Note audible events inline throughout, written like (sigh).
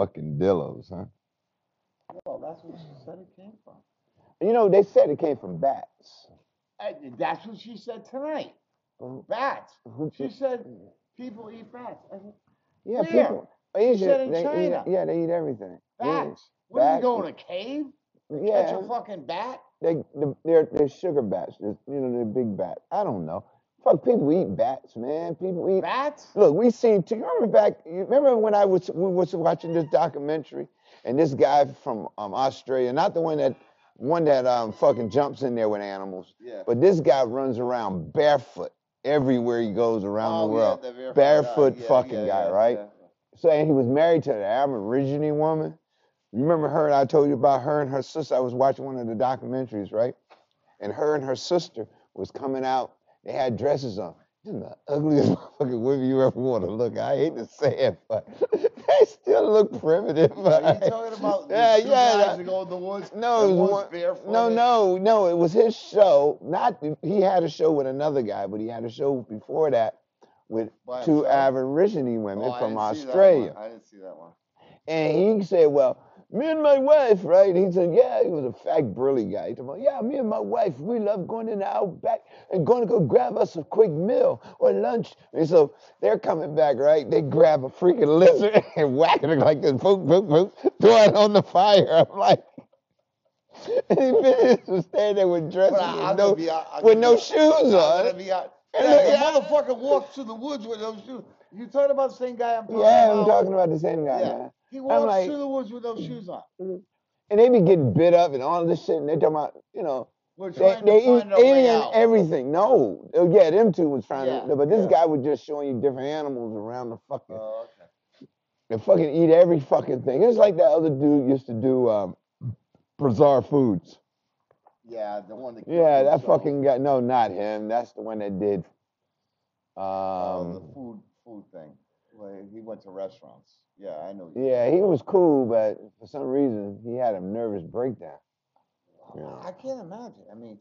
armadillos, huh? Well, that's what she said it came from. You know, they said it came from bats. Uh, That's what she said tonight. Bats. She said people eat bats. I said, yeah, where? people. Asia, said in they China. Eat, yeah, they eat everything. Bats. What are you going to a cave? Catch a fucking bat? They, they're, they're sugar bats. They're, you know, they're big bats. I don't know. Fuck, people eat bats, man. People eat. Bats? Look, we seen. Do you remember back? You remember when I was we was watching this documentary, and this guy from um, Australia, not the one that one that um fucking jumps in there with animals, Yeah. but this guy runs around barefoot everywhere he goes around Oh, the yeah, world. the barefoot guy. Yeah, fucking yeah, guy, yeah, right? yeah. So and he was married to an Aborigine woman. You remember her? I told you about her and her sister. I was watching one of the documentaries, right? And her and her sister was coming out. They had dresses on. This is the ugliest (laughs) motherfucking women you ever want to look. I hate to say it, but (laughs) they still look primitive. Are you talking about the (laughs) Yeah, yeah, guys go in the woods? No, it was one- No, no, no. It was his show. Not he had a show with another guy, but he had a show before that with By two himself? Aborigine women Oh, I from that Australia. I didn't see that one. And he said, Well, me and my wife, right? He said, Yeah, he was a fat, burly guy. He said, Yeah, me and my wife, we love going in the outback and going to go grab us a quick meal or lunch. And so they're coming back, right? They grab a freaking lizard (laughs) and whack it like this, boop, boop, boop, throw it on the fire. (laughs) I'm like, and (laughs) he was standing there with dresses I, with no, hon- with no shoes on. gonna be, hon- And yeah, look the motherfucker walks through the woods with those shoes. You talking about the same guy I'm talking Yeah, about? I'm talking about the same guy, Yeah. man. He walks like- through the woods with those shoes on. And they be getting bit up and all this shit, and they talking about, you know, They, they eat alien everything. No, Oh, yeah, them two was trying Yeah, to, but this yeah. guy was just showing you different animals around the fucking. Oh, okay. they fucking eat every fucking thing. It's like that other dude used to do um, bizarre foods. Yeah, the one that. Yeah, that himself. fucking guy. No, not him. That's the one that did. Oh, Um, the food food thing. Where he went to restaurants. Yeah, I know. yeah, he was cool, but for some reason he had a nervous breakdown. Yeah. I can't imagine. I mean,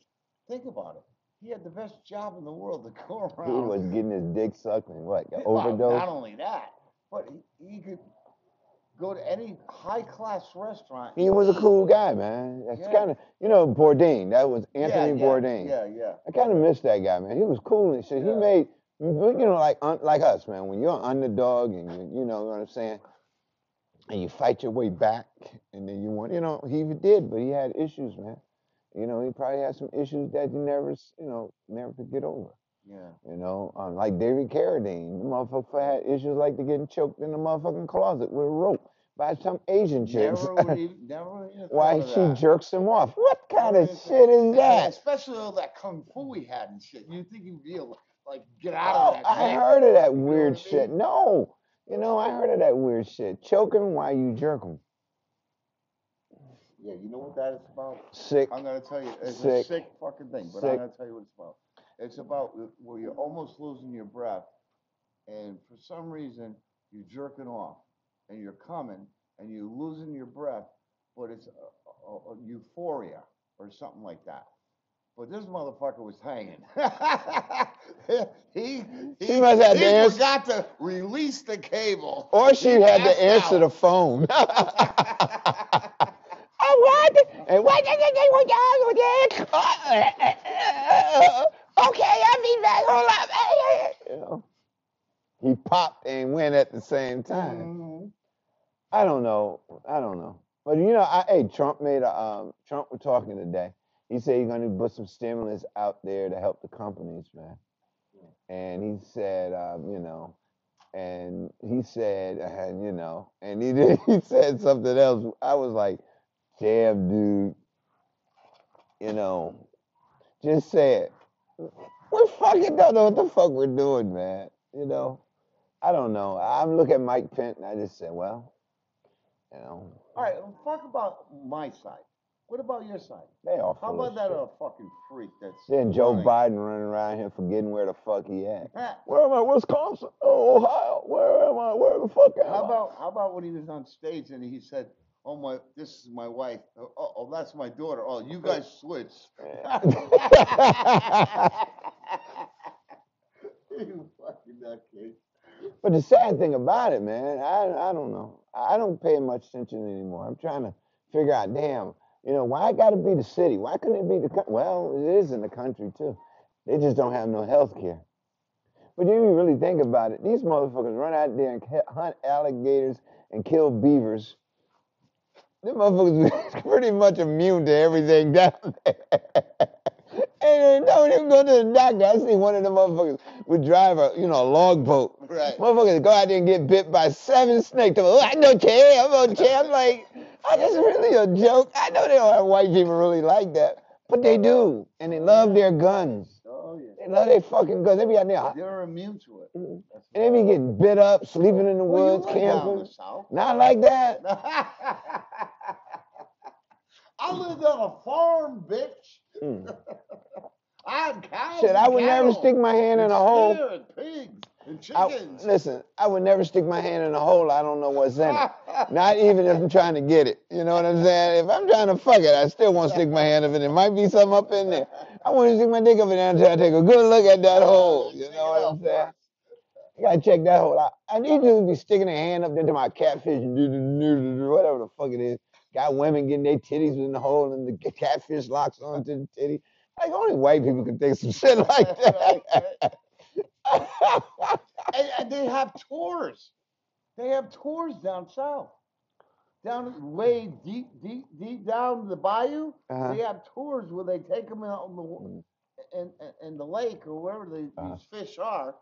think about it. He had the best job in the world to (laughs) go around. He was getting his dick sucked and what? Well, overdose. Not only that, but he, he could go to any high class restaurant. He was a cool guy, man. That's Yeah. kind of, you know, Bourdain. That was Anthony yeah, Bourdain. Yeah, yeah. I kind of miss that guy, man. He was cool and shit. He made, you know, like un, like us, man. When you're an underdog and you, you know what I'm saying, and you fight your way back, and then you want, you know, he did, but he had issues, man. You know, he probably had some issues that he never, you know, never could get over. Yeah. You know, um, like David Carradine, the motherfucker had issues like the getting choked in the motherfucking closet with a rope by some Asian chicks. Never would (laughs) even, never even Why she that. jerks him off? What kind Never of shit is that? Especially all that kung fu he had and shit. You think he'd be able to like get out Oh, of that? I heard of that You know weird I shit. mean? No, you know, I heard of that weird shit. Choke him while you jerk him. Yeah, you know what that is about? Sick. I'm gonna tell you, it's Sick. a sick fucking thing, but Sick. I'm gonna tell you what it's about. It's about wh- where you're almost losing your breath, and for some reason you're jerking off, and you're coming, and you're losing your breath, but it's a, a, a euphoria or something like that. But this motherfucker was hanging. (laughs) he (laughs) he, She must have he to forgot to release the cable. Or she He had to answer out. the phone. (laughs) (laughs) Oh, what? What? Okay, I'll be back. Hold up. You know, he popped and went at the same time. Mhm. I don't know. I don't know. But you know, I, hey, Trump made a um, Trump was talking today. He said he's going to put some stimulus out there to help the companies, man. And he said, um, you know, and he said, and (laughs) you know, and he (laughs) did, he said something else. I was like, damn, dude. You know, just say it. We fucking don't know what the fuck we're doing, man. You know, I don't know. I'm looking at Mike Pence and I just said, well, you know, All right, well, talk about my side. What about your side? they all How full of about that shit. uh, fucking freak that's Then Joe running? Biden running around here forgetting where the fuck he at. (laughs) Where am I? Wisconsin? Oh, Ohio. Where am I? Where the fuck am How I? about how about when he was on stage and he said, "Oh my, this is my wife. Oh, oh, oh, that's my daughter. Oh, you guys (laughs) switched." (laughs) you fucking nutcase. But the sad thing about it, man, I I don't know. I don't pay much attention anymore. I'm trying to figure out, damn, you know, why it got to be the city? Why couldn't it be the coun- well? It is in the country too. They just don't have no health care. But you really think about it, these motherfuckers run out there and hunt alligators and kill beavers. Them motherfuckers (laughs) pretty much immune to everything (laughs) down there. and they don't even go to the doctor. I see one of them motherfuckers would drive a you know a log boat. Right. Motherfuckers go out there and get bit by seven snakes. They're like, oh, I know Chair, I'm on Chair. I'm like, this is really a joke. I know they don't have white people really like that, but they do, and they love their guns. Oh, yeah. They love their fucking guns. They be out there, They're immune to it. Mhm. And they be getting bit up, sleeping in the woods, down camping. the. Not like that. (laughs) I lived on a farm, bitch. Mm. (laughs) I had cows. Shit, I would never stick my hand in a hole. steer and I, listen, I would never stick my hand in a hole. I don't know what's in it. (laughs) Not even if I'm trying to get it. You know what I'm saying? If I'm trying to fuck it, I still won't stick my hand up in it. Might be something up in there. I want to stick my dick up in there until I take a good look at that hole. You know what I'm saying? You gotta check that hole out. I need you to be sticking their hand up into my catfish, and whatever the fuck it is. Got women getting their titties in the hole and the catfish locks onto the titty. Like only white people can think some shit like that. (laughs) and, and they have tours. They have tours down south. Down way deep, deep, deep down the bayou, Uh-huh. they have tours where they take them out in the Mm. in, in, the lake or wherever they, Uh-huh. these fish are,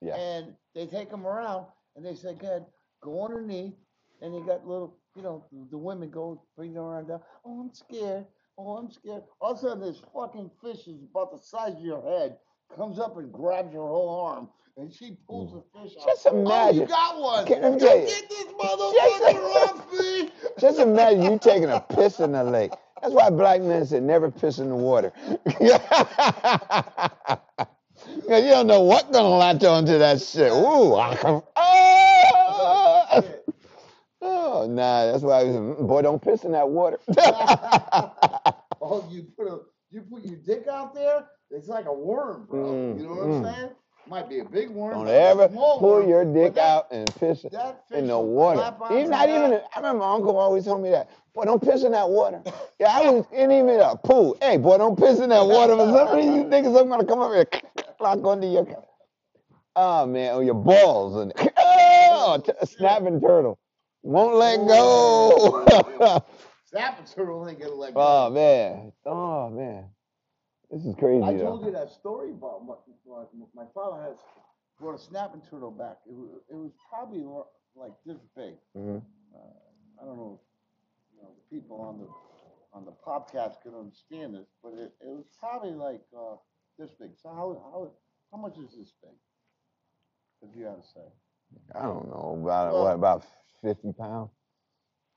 Yeah. and they take them around and they say, "Good, go underneath." And you got little, you know, the, the women go bring them around down. Oh, I'm scared. Oh, I'm scared. All of a sudden, this fucking fish is about the size of your head, comes up and grabs her whole arm, and she pulls the fish out. Just imagine. Oh, you got one. Can tell you? Get this motherfucker off me. Just imagine you taking a piss in the lake. That's why black men said never piss in the water. Because (laughs) you don't know what's gonna latch onto that shit. Ooh, I can, (laughs) oh, oh, nah, that's why I was, "Mm, boy, don't piss in that water. (laughs) oh, you put a you put your dick out there, it's like a worm, bro. Mm, you know what mm. I'm saying? Might be a big worm. don't a ever pull worm, your dick that- out and fish in the water. Even not even. that. I remember my uncle always told me that. Boy, don't piss in that water. (laughs) Yeah, I was in even a pool. Hey, boy, don't piss in that water. For some reason, you (laughs) niggas I'm gonna come up here (laughs) clock onto your. Oh man, or your balls and oh, t- snapping turtle won't let go. Snapping turtle ain't gonna let go. oh man, oh man, this is crazy I though. told you that story about my, my, my father has brought a snapping turtle back. It was, it was probably like this big. Mhm. Uh, I don't know, if, you know, the people on the on the podcast can understand this, but it, it was probably like uh, this big. So how how how much is this big? If you had to say, I don't know about Well- what about fifty pounds.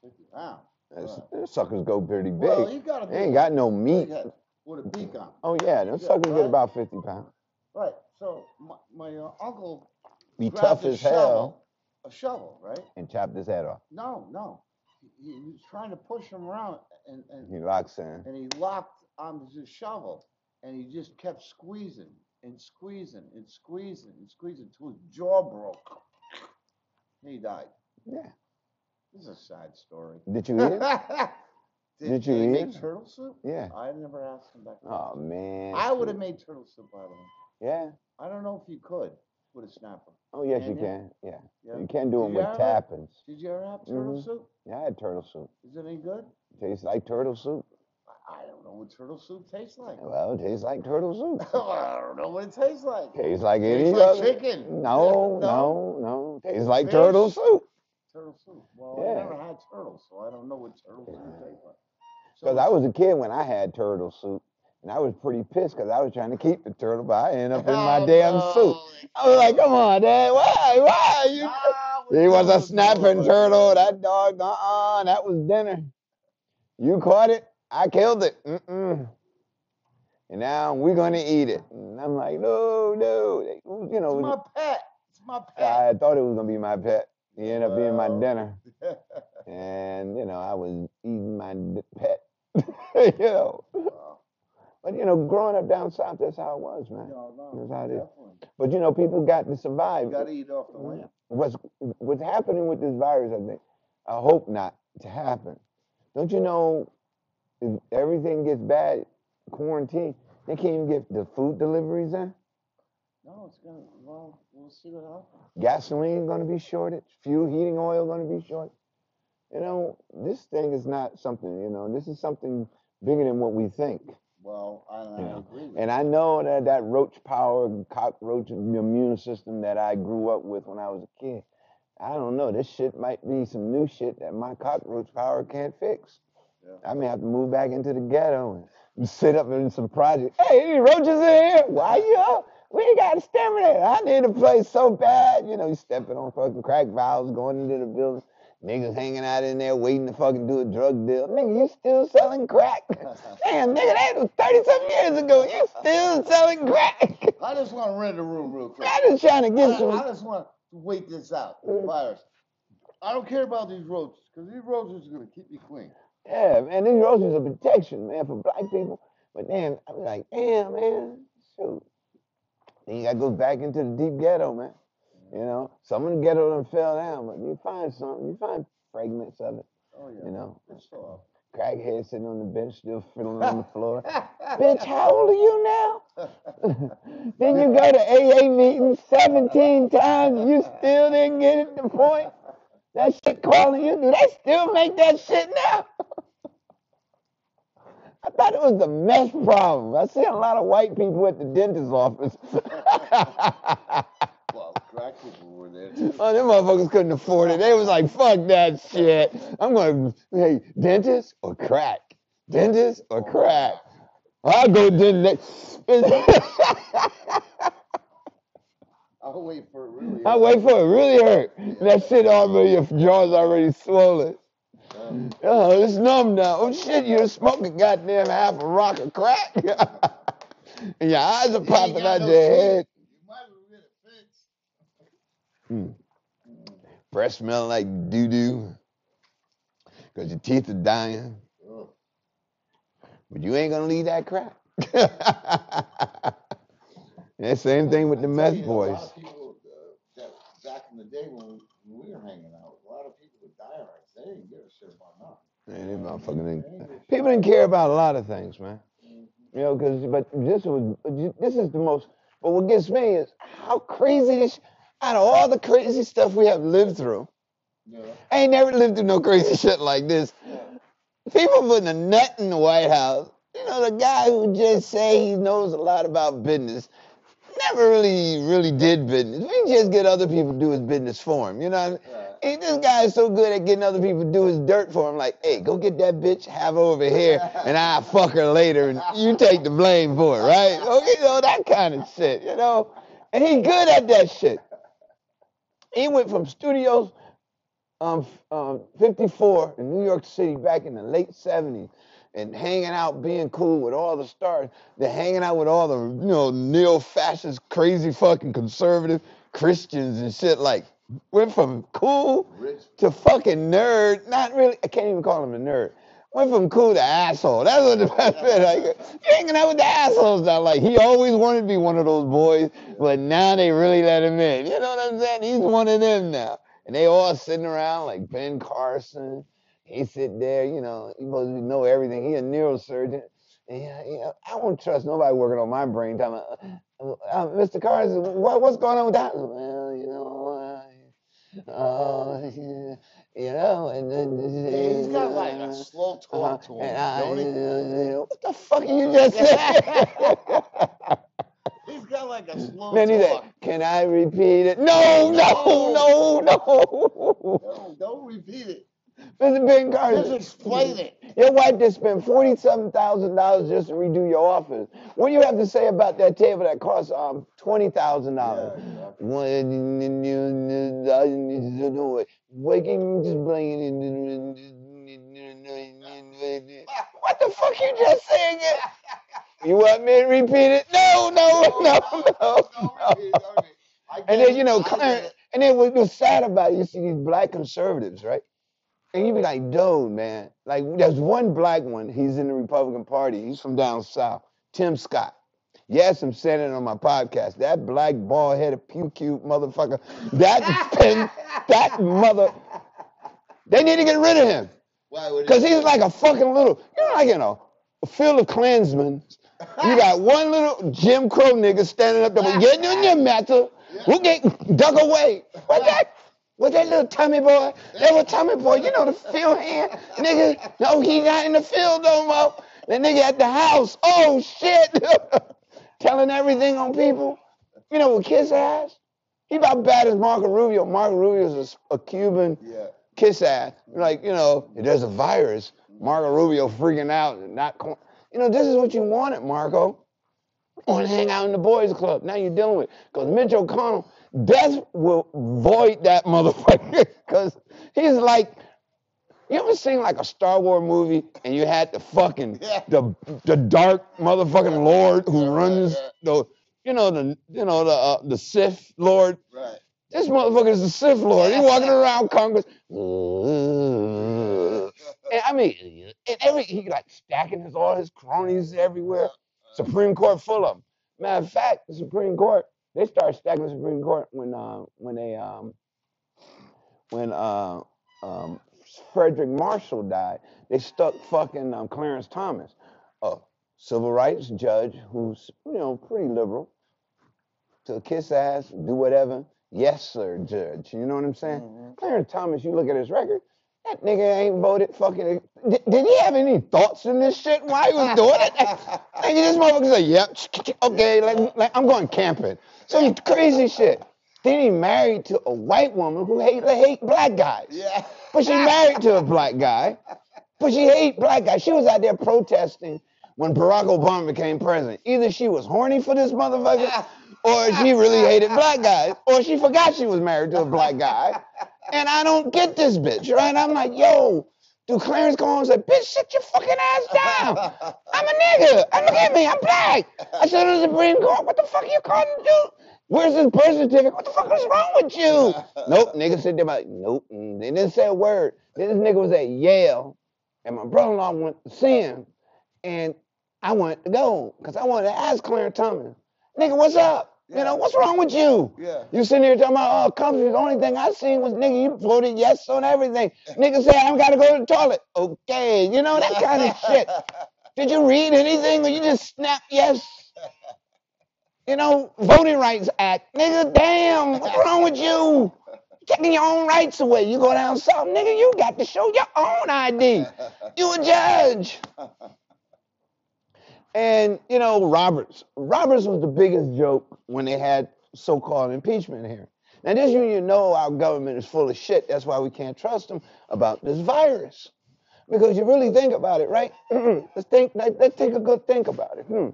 fifty pounds. Right. Them suckers go pretty big. Well, he got they ain't got no meat. head with a beak on. Oh yeah, them Yeah, suckers get about fifty pounds. Right. So my, my uh, uncle Be tough as hell shovel, a shovel, right? and chopped his head off. No, no. He, he was trying to push him around, and and, He locks in. and he locked onto his shovel, and he just kept squeezing and squeezing and squeezing and squeezing till his jaw broke. And he died. Yeah. This is a sad story. Did you eat it? (laughs) did, Did you eat make it? turtle soup? Yeah. I never asked him that. Oh question. man. I would have made turtle soup out of him. Yeah. I don't know if you could with a snapper. Oh yes, you can. Yeah. Yeah. You can do them with have it? tappings. Did you ever have turtle Mhm. soup? Yeah, I had turtle soup. Is it any good? Tastes like turtle soup. I don't know what turtle soup tastes like. Well, it tastes like turtle soup. (laughs) I don't know what it tastes like. Tastes like any Tastes like chicken. No, (laughs) No? no, no. Tastes like Fish? turtle soup. Turtle soup. Well, Yeah. I never had turtle, so I don't know what turtle soup tastes like. So Because I was a kid when I had turtle soup. And I was pretty pissed because I was trying to keep the turtle, but I ended up in my Oh, damn no. soup. I was like, come on, Dad, why? Why? You Ah, He was a snapping turtle. That dog, uh-uh, that was dinner. You caught it. I killed it. Mm-mm. And now we're gonna eat it. And I'm like, no, no. You It's know, my pet. It's my pet. I thought it was gonna be my pet. He ended up being my dinner, (laughs) and you know, I was eating my pet. (laughs) you know, Wow. but you know, growing up down south, that's how it was, man. No, no, That's how it is. But you know, people got to survive. You gotta eat off the land. what's what's happening with this virus, I think, I hope not to happen. Don't you know if everything gets bad, quarantine, they can't even get the food deliveries in? No, it's gonna, well, we'll see what happens. Gasoline gonna be shortage, fuel heating oil gonna be short. You know, this thing is not something, you know, this is something bigger than what we think. Well, I, I Yeah. agree with And. I know that that roach power, cockroach immune system that I grew up with when I was a kid, I don't know. This shit might be some new shit that my cockroach power can't fix. Yeah. I may have to move back into the ghetto and (laughs) sit up in some project. Hey, any roaches in here? Why you up? We ain't got to exterminate. I need a place so bad. You know, you stepping on fucking crack valves, going into the building. Niggas hanging out in there waiting to fucking do a drug deal. Nigga, you still selling crack? (laughs) Damn, nigga, that was 30 something years ago. You still selling crack? (laughs) I just wanna rent a room real quick. I'm just trying to I, get some. I just want to wait this out, mm. the virus. I don't care about these roaches, because these roaches are gonna keep me clean. Yeah, man, these roaches are protection, man, for black people. But damn, I'm like, damn, man, shoot. Then you gotta go back into the deep ghetto, man. You know, some of the ghetto done fell down, but you find something, you find fragments of it. Oh, yeah. You know, still crackhead sitting on the bench, still fiddling on the floor. (laughs) Bitch, how old are you now? (laughs) then you go to AA meetings 17 times, you still didn't get it the point. That shit calling you, do they still make that shit now? (laughs) I thought it was the mess problem. I see a lot of white people at the dentist's office. Crack people were there. Oh, them motherfuckers couldn't afford it. They was like, fuck that shit. I'm going, hey, dentist or crack? Dentist or crack? I'll go dentist. (laughs) I'll wait for it really. I'll wait for it really hurt. That shit already, your jaw's already swollen. Um, Oh, it's numb now. Oh shit, you're smoking goddamn half a rock of crack. (laughs) and your eyes are popping out your head. You might have been fixed. Breath smelling like doo doo. Cause your teeth are dying. Ugh. But you ain't gonna leave that crack. (laughs) that same thing with the I tell meth boys. people uh, back in the day when, we were hanging out, a lot of people with dialects, they didn't give a shit about nothing. Man, they motherfucking didn't- didn't give a shit. People didn't care about a lot of things, man. Mhm. You know, because but this was this is the most. But what gets me is how crazy this. Out of all the crazy stuff we have lived through, Yeah. I ain't never lived through no crazy (laughs) shit like this. Yeah. People putting a nut in the White House. You know, the guy who just say he knows a lot about business, never really, really did business. We just get other people to do his business for him. You know what I mean? Hey, this guy is so good at getting other people to do his dirt for him. Like, hey, go get that bitch, have her over here, and (laughs) I'll fuck her later, and you take the blame for it, right? Okay, you know, that kind of shit, you know? And he good at that shit. He went from studios um, um, 54 in New York City back in the late 70s and hanging out, being cool with all the stars. They're hanging out with all the, you know, neo-fascist, crazy fucking conservative Christians and shit. Like, went from cool Rich. to fucking nerd. Not really, I can't even call him a nerd. Went from cool to asshole. That's what the (laughs) best bit. Like, hanging out with the assholes now. Like, he always wanted to be one of those boys, but now they really let him in. You know what I'm saying? He's one of them now. And they all sitting around like Ben Carson. He sit there, you know, he supposed to know everything. He a neurosurgeon. Yeah, I won't trust nobody working on my brain. Time, uh, uh, Mr. Carson, what, what's going on with that? Well, you know, uh, uh, you know, and then Yeah, he's got like a slow uh-huh, talk to him, I- don't he? what the fuck are you just saying? (laughs) He's got like a (laughs) slow then he talk. said, "Can I repeat it?" No, no, no, no. No, don't repeat it. Mr. Ben Just Carson, explain it. Your wife just spent forty-seven thousand dollars just to redo your office. What do you have to say about that table that costs um twenty thousand dollars? Just. What the fuck you just saying? You want me to repeat it? No, no, no, no, no. repeat it, don't repeat it. I And then you know, Clarence, and then what was sad about it, you see these black conservatives, right? And you be like, dude, man, like there's one black one. He's in the Republican Party. He's from down south. Tim Scott. Yes, I'm saying it on my podcast. That black bald headed pew cute motherfucker. That pen, that mother. They need to get rid of him Why would because he's like a fucking little. You know, like you know, a field of Klansmen. You got (laughs) one little Jim Crow nigga standing up there, "Well, get in your matter. We'll get duck away. What that? What that little Tommy boy? That little Tommy boy, you know the field hand, nigga. No, he not in the field no more. The nigga at the house. Oh shit, (laughs) telling everything on people. You know what Kiss ass? He about bad as Marco Rubio. Marco Rubio is a, a Cuban Yeah. kiss ass. Like, you know, there's a virus. Marco Rubio freaking out and not, you know, this is what you wanted, Marco. Want to hang out in the boys club. Now you're dealing with, because Mitch O'Connell, death will void that (laughs) motherfucker. Because he's like, you ever seen like a Star Wars movie and you had the fucking, Yeah. the the dark motherfucking lord who runs the, you know, the, you know, the, uh, the Sith lord. Right. This motherfucker is the Sith Lord. He walking (laughs) around Congress. And I mean, and every he like stacking his all his cronies everywhere. Supreme Court full of them. Matter of fact, the Supreme Court they started stacking the Supreme Court when uh when they um when uh um Frederick Marshall died. They stuck fucking um, Clarence Thomas, a civil rights judge who's you know pretty liberal, to kiss ass, do whatever. Yes, sir, judge. You know what I'm saying? Mhm. Clarence Thomas, you look at his record, that nigga ain't voted fucking. Did, did he have any thoughts in this shit while he was doing it? Nigga, (laughs) this motherfucker said, yep, okay, like, like I'm going camping. Some crazy shit. Then he married to a white woman who hate, hate black guys. Yeah. But she married to a black guy. But she hate black guys. She was out there protesting when Barack Obama became president. Either she was horny for this motherfucker, or she really hated black guys, or she forgot she was married to a black guy. And I don't get this bitch, right? I'm like, yo, do Clarence go home and say, bitch, sit your fucking ass down. I'm a nigga. And look at me, I'm black. I said on the Supreme Court, what the fuck are you calling dude? Where's his birth certificate? What the fuck is wrong with you? Nope, nigga sit there like, nope. They didn't say a word. Then this nigga was at Yale, and my brother-in-law went to see him, and I wanted to go because I wanted to ask Clarence Thomas, nigga, what's up? You know, what's wrong with you? Yeah. You sitting here talking about, oh, comfort. The only thing I seen was, nigga, you voted yes on everything. (laughs) Nigga said, I gotta go to the toilet. Okay, you know, that kind of shit. (laughs) Did you read anything or you just snap yes? You know, Voting Rights Act. Nigga, damn, what's wrong with you? Taking your own rights away. You go down south, nigga, you got to show your own ID. You a judge. (laughs) And, you know, Roberts. Roberts was the biggest joke when they had so called impeachment here. Now, this you, you know our government is full of shit. That's why we can't trust them about this virus. Because you really think about it, right? (clears throat) let's think let, let's take a good think about it. Hmm.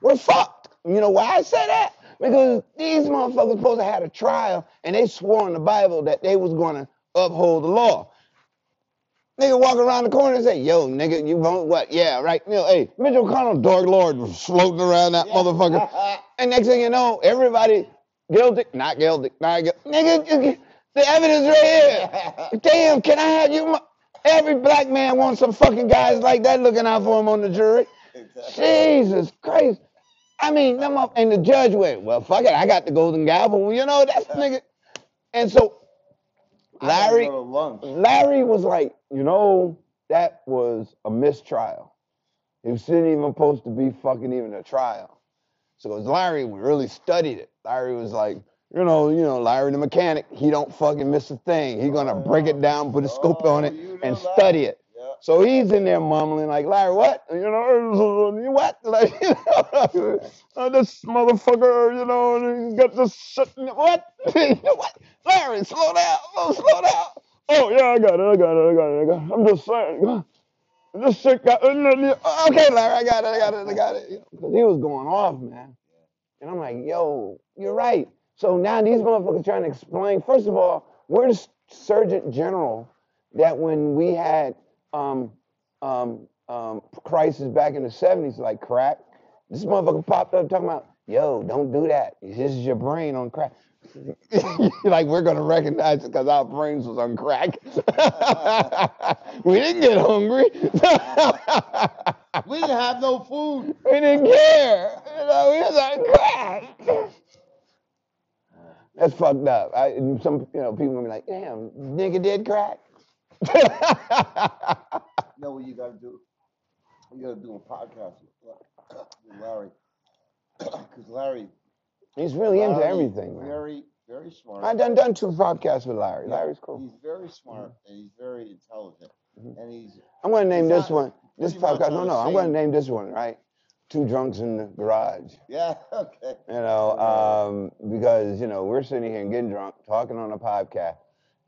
We're fucked. You know why I say that? Because these motherfuckers supposed to have a trial and they swore in the Bible that they was gonna uphold the law. Nigga walk around the corner and say, yo, nigga, you vote what? Yeah, right. You know, hey, Mitch O'Connell, Dark Lord, was floating around that motherfucker. (laughs) And next thing you know, everybody guilty, not guilty, not guilty. Nigga, the evidence right here. (laughs) Damn, can I have you? Every black man wants some fucking guys like that looking out for him on the jury. Jesus Christ. I mean, them up, and the judge went, well, fuck it, I got the golden gavel. You know, that's the nigga. And so Larry, go to lunch. Larry was like, you know, that was a mistrial. It wasn't even supposed to be fucking even a trial. So it was Larry, we really studied it. Larry was like, you know, you know, Larry the mechanic, he don't fucking miss a thing. He gonna break it down, put a scope on Oh, it, you know and study it. Yeah. So he's in there mumbling like, Larry, what? You know, what? (laughs) Like, you know, (laughs) this motherfucker, you know, got this shit. What? (laughs) what? Larry, slow down, slow, slow down. Oh yeah, I got it, I got it, I got it, I got it. I'm just saying. This shit got. Okay, Larry, I got it, I got it, I got it. Because he was going off, man. And I'm like, yo, you're right. So now these motherfuckers trying to explain. First of all, we're the Surgeon General that when we had um, um, um, crisis back in the 70s, like crack, this motherfucker popped up talking about, yo, don't do that. This is your brain on crack. (laughs) like we're gonna recognize it because our brains was on crack. (laughs) we didn't get hungry. We didn't have no food. (laughs) we didn't care. You know, we was on crack. That's fucked up. I, and some, you know, people will be like, damn, nigga did crack. You know what you gotta do? You gotta do a podcast with Larry. Cause Larry. He's really into everything, man. Very, very smart. I've done done two podcasts with Larry. Yeah, Larry's cool. He's very smart and he's very intelligent. Mhm. And he's, I'm gonna name this not one. This podcast. No, no. I'm gonna name this one right. Two drunks in the garage. yeah, (laughs) okay. You know, um, because you know we're sitting here and getting drunk, talking on a podcast,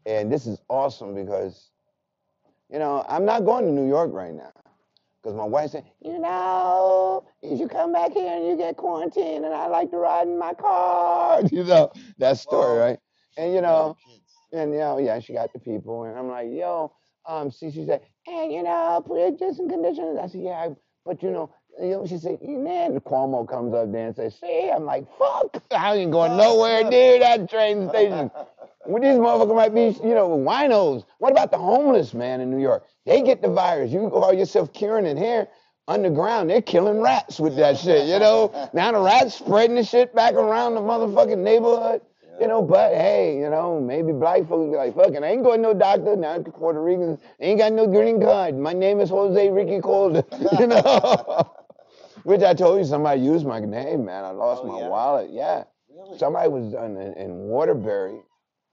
and this is awesome because, you know, I'm not going to New York right now because my wife said, you know, if you come back here and you get quarantined, and I like to ride in my car. (laughs) You know that story, right? And you know, and you know, yeah, she got the people, and I'm like, yo, um, see, she said, and you know, pre-existing conditions. I said, yeah, but you know, you know, she said, and then Cuomo comes up there and says, see, I'm like, fuck, I ain't going (laughs) nowhere near that train station. Well, these motherfuckers might be, you know, winos. What about the homeless man in New York? They get the virus. You call yourself curing it here. Underground, they're killing rats with that shit, you know? (laughs) Now the rats spreading the shit back around the motherfucking neighborhood. You know, but hey, you know, maybe black folks be like, fucking, I ain't going to no doctor. Now the Puerto Ricans ain't got no green card. My name is Jose Ricky Calder. (laughs) you know? (laughs) Which I told you somebody used my name, man. I lost Oh, my yeah? wallet. Yeah. Really? Somebody was in, in Waterbury.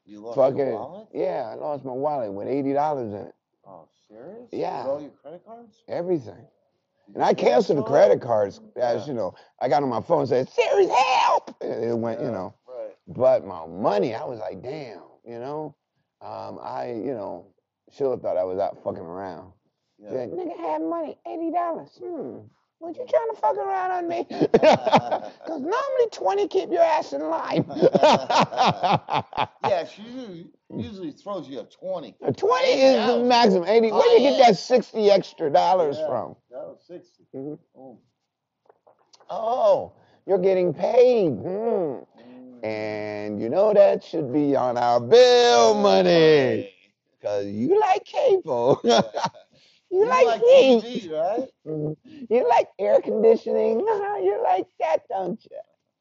You lost Fucking your wallet? yeah, I lost my wallet with eighty dollars in it. Oh, serious? Yeah. With all your credit cards? Everything. And I canceled the credit it? cards as Yeah. you know. I got on my phone and said, Siri, help and it went, you know. Right. But my money, I was like, damn, you know. Um, I, you know, should have thought I was out fucking around. Yeah. Said, nigga had money, eighty dollars. Hmm. What you trying to fuck around on me? (laughs) Because normally 20 keep your ass in line. (laughs) Yeah, she usually, usually throws you a 20. A 20 is the maximum. 80. Where Oh, you get that 60 extra dollars Yeah, from? That was 60. Mhm. Oh. Oh, you're getting paid. Hmm. Mm. And you know that should be on our bill money. Because you like cable. (laughs) you, like, like heat. TV, right? (laughs) Mhm. You like air conditioning. (laughs) You like that, don't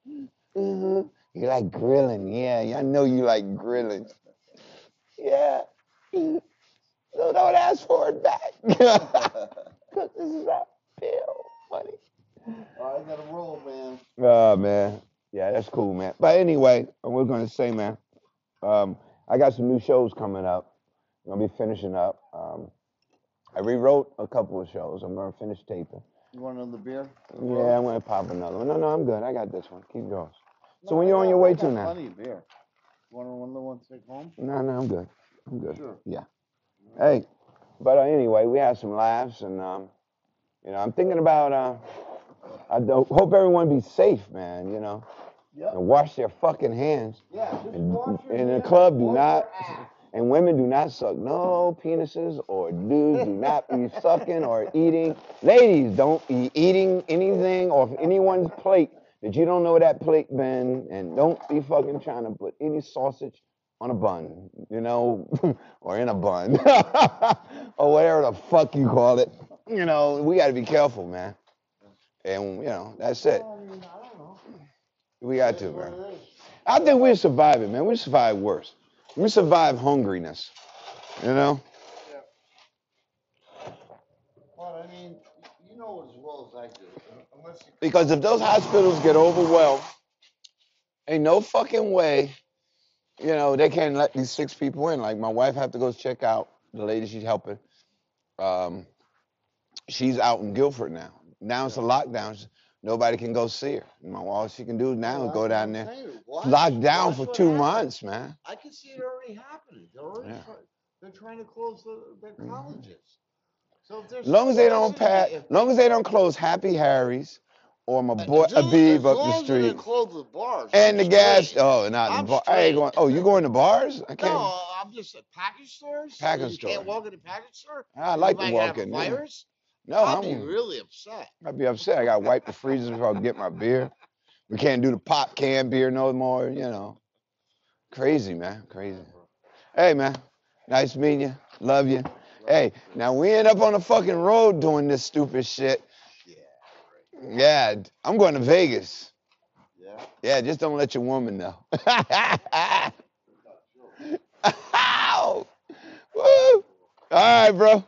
you? hmm You like grilling. Yeah, I know you like grilling. Yeah. (laughs) So don't ask for it back. Because this is our bill money. Oh, I gotta roll, man. Oh man, yeah, that's cool, man. But anyway, we're gonna say, man, um, I got some new shows coming up. I'm gonna be finishing up. Um, I rewrote a couple of shows. I'm gonna finish taping. You want another beer? Yeah, I'm gonna pop another one. No, no, I'm good. I got this one. Keep going. So No, when you're on your way to now? Plenty of beer. Want one another one to take home? No, no, I'm good. I'm good. Sure. Yeah. Hey, but uh, anyway, we had some laughs, and um, you know, I'm thinking about. Uh, I hope everyone be safe, man. You know, Yep. and wash their fucking hands. Yeah. Just wash your in the hands, club, do not. And women do not suck no penises, or dudes do not be sucking or eating. Ladies, don't be eating anything off anyone's plate that you don't know that plate been, and don't be fucking trying to put any sausage on a bun, you know, (laughs) or in a bun, (laughs) or whatever the fuck you call it. You know, we got to be careful, man. And you know, that's it. Well, I don't know. We got to, man. I think we survive it, man. We survive worse. We survive hungriness. You know? Yeah. But I mean, you know as well as I do. Unless you Because if those hospitals get overwhelmed, ain't no fucking way, you know, they can't let these six people in. Like my wife had to go check out the lady she's helping. Um, she's out in Guilford now. Now it's a lockdown. Nobody can go see her. You know, all she can do now Well, is go down there. Locked down watch for two happens. months, man. I can see it already happening. They're already Yeah. try, they're trying to close the, their Mhm. colleges. So if there's As long as they don't pat, long as they don't close Happy Harry's or my boy long- as Abib up the as street. Close the bars. And I'm the gas. straight. Oh, not the I'm bar. I ain't going. Oh, you going to bars? I can't. No, I'm just at package stores. Package you store. can't walk in a package store. I like to walk in there. virus. No, I'd be I'm. really upset. I'd be upset. I got to wipe the freezers before I get my beer. We can't do the pop can beer no more. You know, crazy man, crazy. Hey man, nice meeting you. Love you. Hey, now we end up on the fucking road doing this stupid shit. Yeah. Yeah, I'm going to Vegas. Yeah. Yeah, just don't let your woman know. (laughs) Ow! Woo! All right, bro.